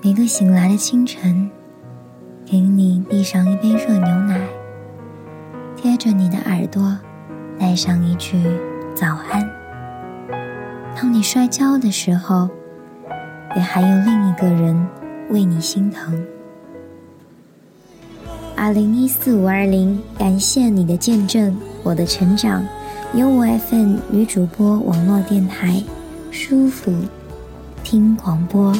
每个醒来的清晨，给你递上一杯热牛奶，贴着你的耳朵，带上一句早安。当你摔跤的时候，也还有另一个人为你心疼。二零一四五二零，感谢你的见证，我的成长。由我 FM 女主播网络电台，舒服听广播。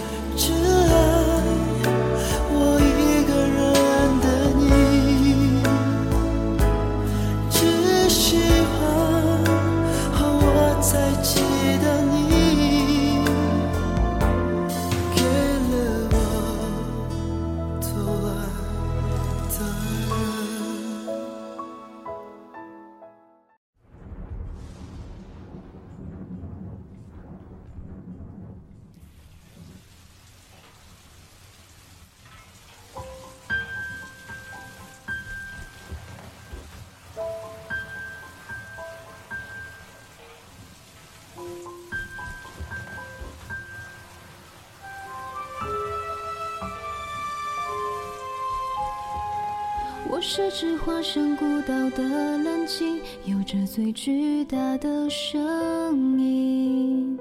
我是只化身孤岛的蓝鲸，有着最巨大的声音。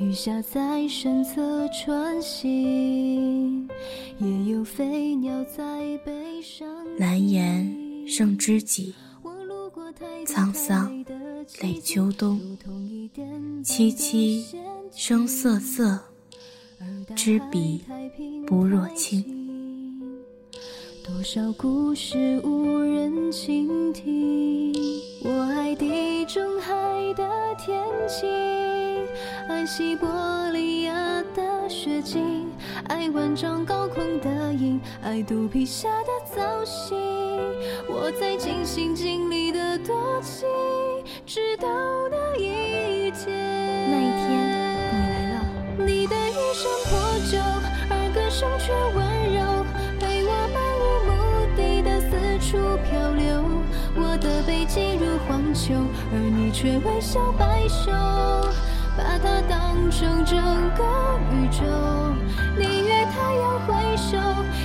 雨下在身侧穿行，也有飞鸟在背上。蓝颜胜知己，沧桑累秋冬。凄凄生瑟瑟，知彼不若亲。多少故事无人倾听？我爱地中海的天晴，爱西伯利亚的雪景，爱万丈高空的鹰，爱肚皮下的藻荇。我在尽心尽力的多情，直到那一天。那一天，你来了。你的一身破旧，而歌声却温柔。处漂流，我的背脊如荒丘，而你却微笑摆首，把它当成整个宇宙。你越太阳挥手，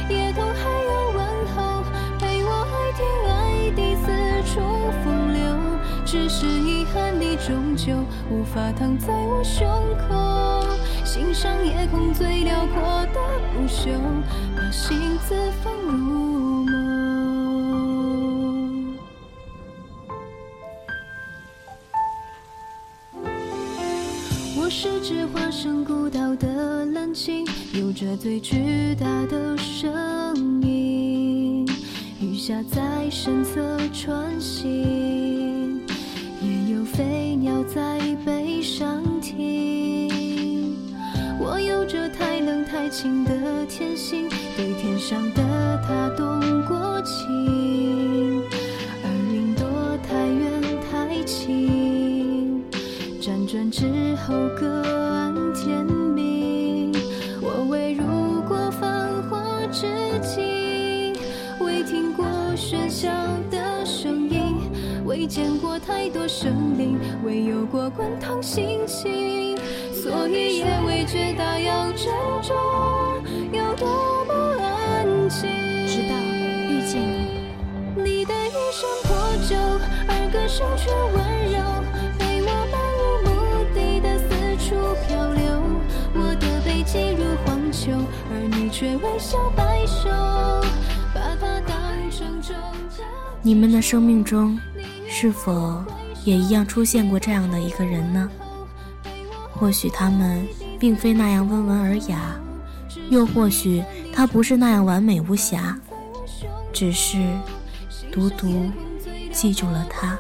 也同海洋问候，陪我爱天爱地四处风流。只是遗憾，你终究无法躺在我胸口，欣赏夜空最辽阔的不朽，把心字放入。只化身孤岛的冷清，有着最巨大的声音。雨下在身侧穿行，也有飞鸟在背上停。我有着太冷太清的天性，对天上的他动过情，而云朵太远太轻，辗转之后各。未入过繁华之境，未听过喧嚣的声音，未见过太多生灵，未有过滚烫心情，所以也未觉大要珍重。有多么安静。直到遇见。你，你的一身破旧，而歌声却温柔，的背脊如荒丘，而你却微笑摆首，把它当成整个。你们的生命中。是否也一样出现过这样的一个人呢？或许他们并非那样温文尔雅，又或许他不是那样完美无瑕，只是独独记住了他。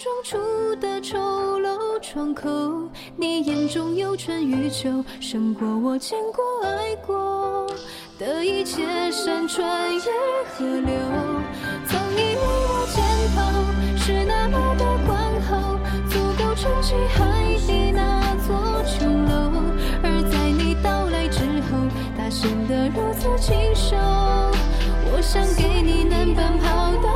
撞出的丑陋窗口。你眼中有春与秋，胜过我见过爱过的一切山川与河流。曾以为我肩头是那么的宽厚，足够撑起海底那座琼楼，而在你到来之后，它显得如此清瘦。我想给你南奔跑的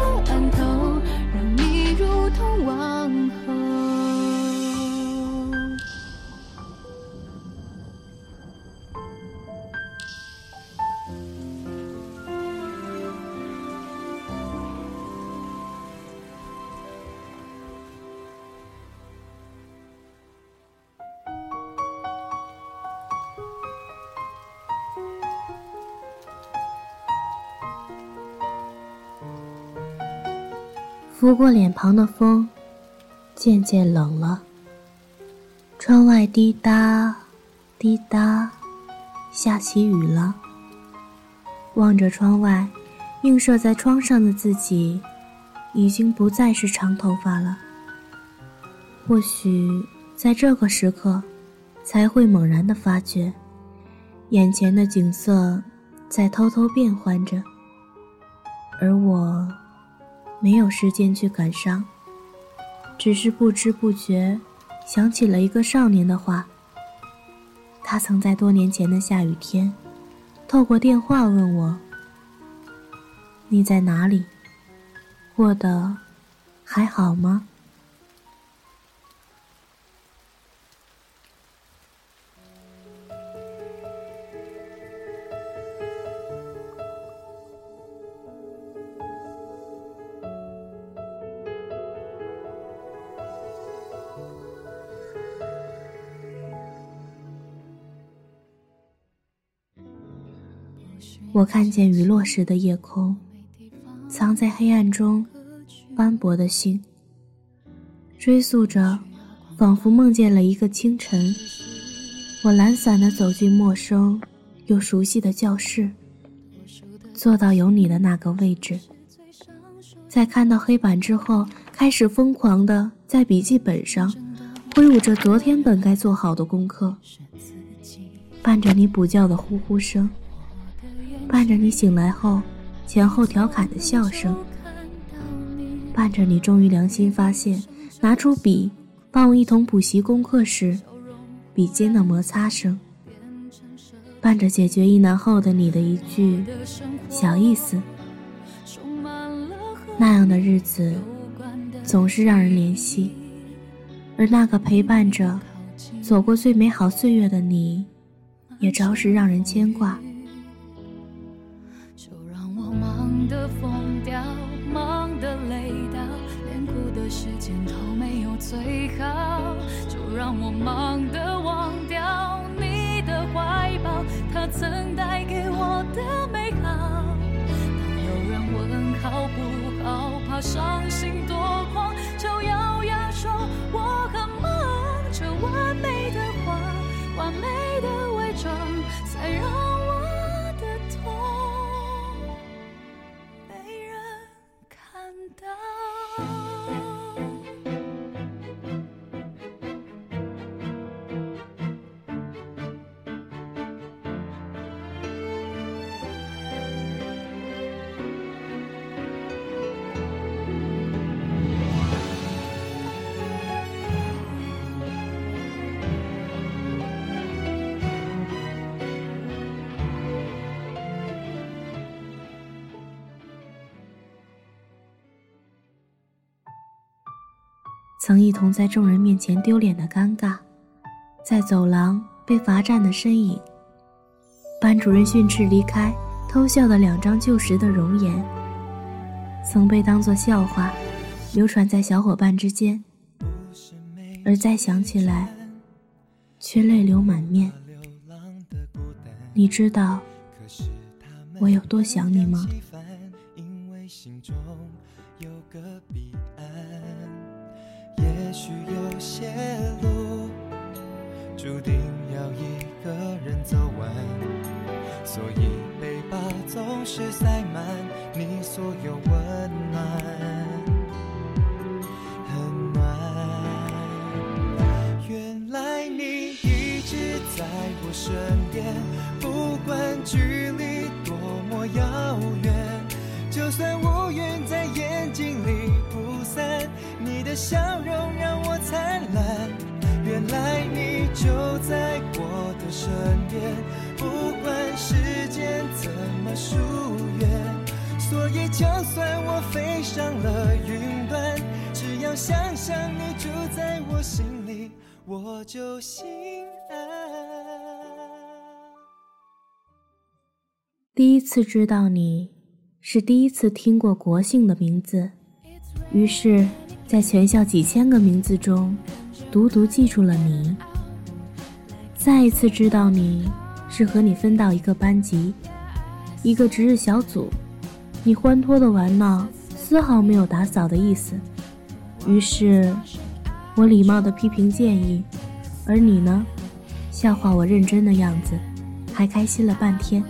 拂过脸庞的风渐渐冷了。窗外滴答，滴答，下起雨了。望着窗外，映射在窗上的自己，已经不再是长头发了。或许在这个时刻，才会猛然的发觉，眼前的景色在偷偷变换着，而我没有时间去感伤，只是不知不觉想起了一个少年的话。他曾在多年前的下雨天，透过电话问我：“你在哪里？过得还好吗？”我看见雨落时的夜空，藏在黑暗中斑驳的星。追溯着，仿佛梦见了一个清晨，我懒散地走进陌生又熟悉的教室，坐到有你的那个位置。在看到黑板之后，开始疯狂地在笔记本上挥舞着昨天本该做好的功课，伴着你补觉的呼呼声。伴着你醒来后，前后调侃的笑声；伴着你终于良心发现，拿出笔帮我一同补习功课时，笔尖的摩擦声；伴着解决疑难后的你的一句“小意思”，那样的日子总是让人怜惜，而那个陪伴着走过最美好岁月的你，也着实让人牵挂。的疯掉，忙的累到，连哭的时间都没有。最好就让我忙的忘掉你的怀抱，他曾带给我的美好。当有人问好不好，怕伤心多。曾一同在众人面前丢脸的尴尬，在走廊被罚站的身影，班主任训斥离开偷笑的两张旧时的容颜，曾被当作笑话流传在小伙伴之间，而再想起来，却泪流满面。你知道我有多想你吗？些路注定要一个人走完，所以背包总是塞满你所有温暖，很暖。原来你一直在我身边，不管距离多么遥远，就算乌云在眼睛里不散，你的笑容。让我，来你就在我的身边，不管时间怎么疏远，所以就算我飞上了云端，只要想想你住在我心里，我就心安。第一次知道你，是第一次听过国姓的名字，于是。在全校几千个名字中，独独记住了你。再一次知道你是和你分到一个班级，一个值日小组，你欢脱的玩闹，丝毫没有打扫的意思。于是，我礼貌的批评建议，而你呢，笑话我认真的样子，还开心了半天。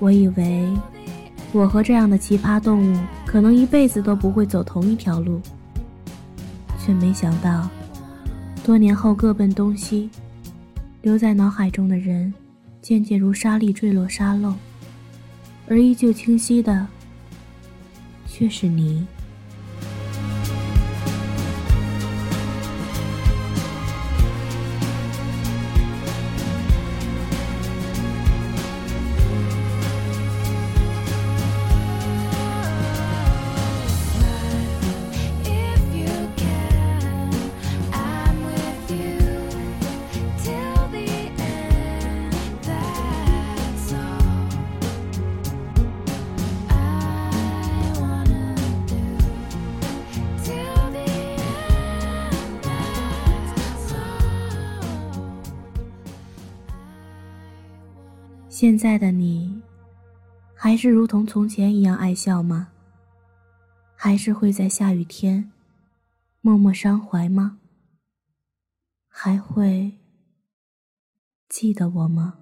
我以为，我和这样的奇葩动物可能一辈子都不会走同一条路，却没想到，多年后各奔东西，留在脑海中的人，渐渐如沙粒坠落沙漏，而依旧清晰的，却是你。现在的你，还是如同从前一样爱笑吗？还是会在下雨天默默伤怀吗？还会记得我吗？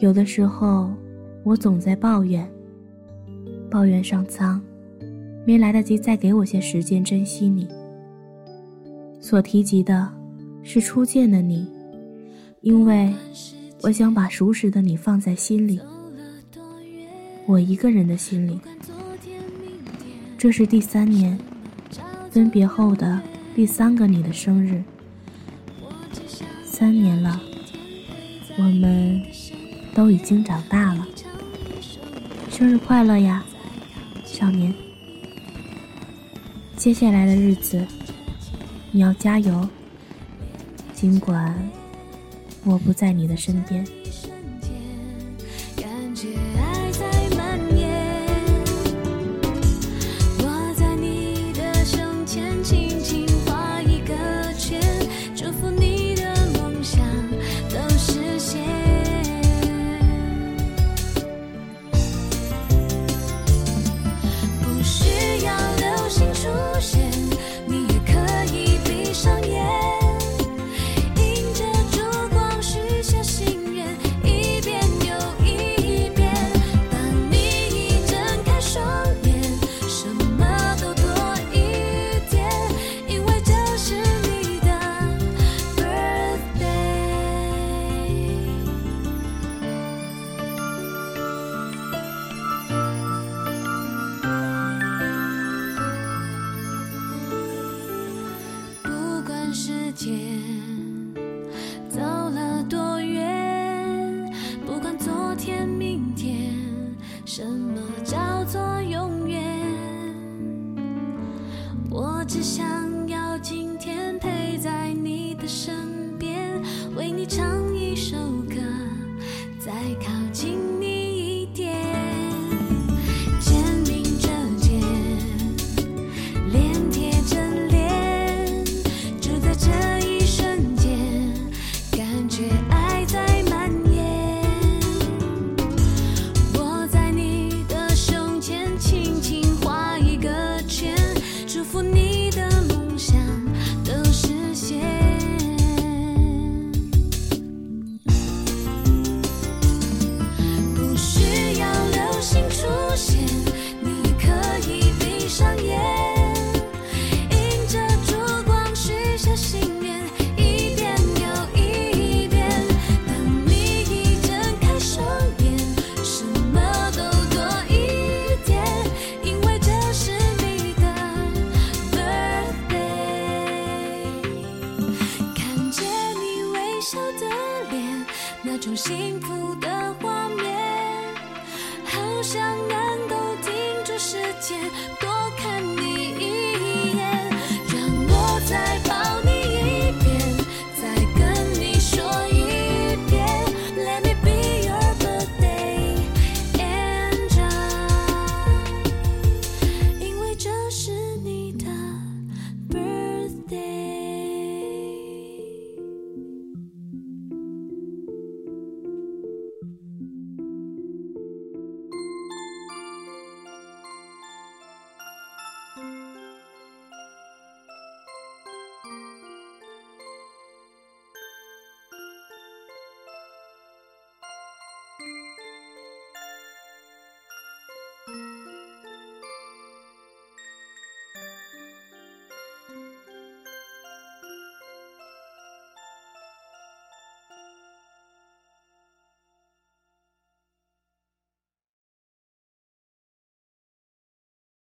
有的时候，我总在抱怨，抱怨上苍没来得及再给我些时间珍惜你。所提及的。是初见的你，因为我想把熟识的你放在心里，我一个人的心里。这是第三年分别后的第三个你的生日，三年了，我们都已经长大了。生日快乐呀，少年！接下来的日子，你要加油。尽管我不在你的身边。只想多看你。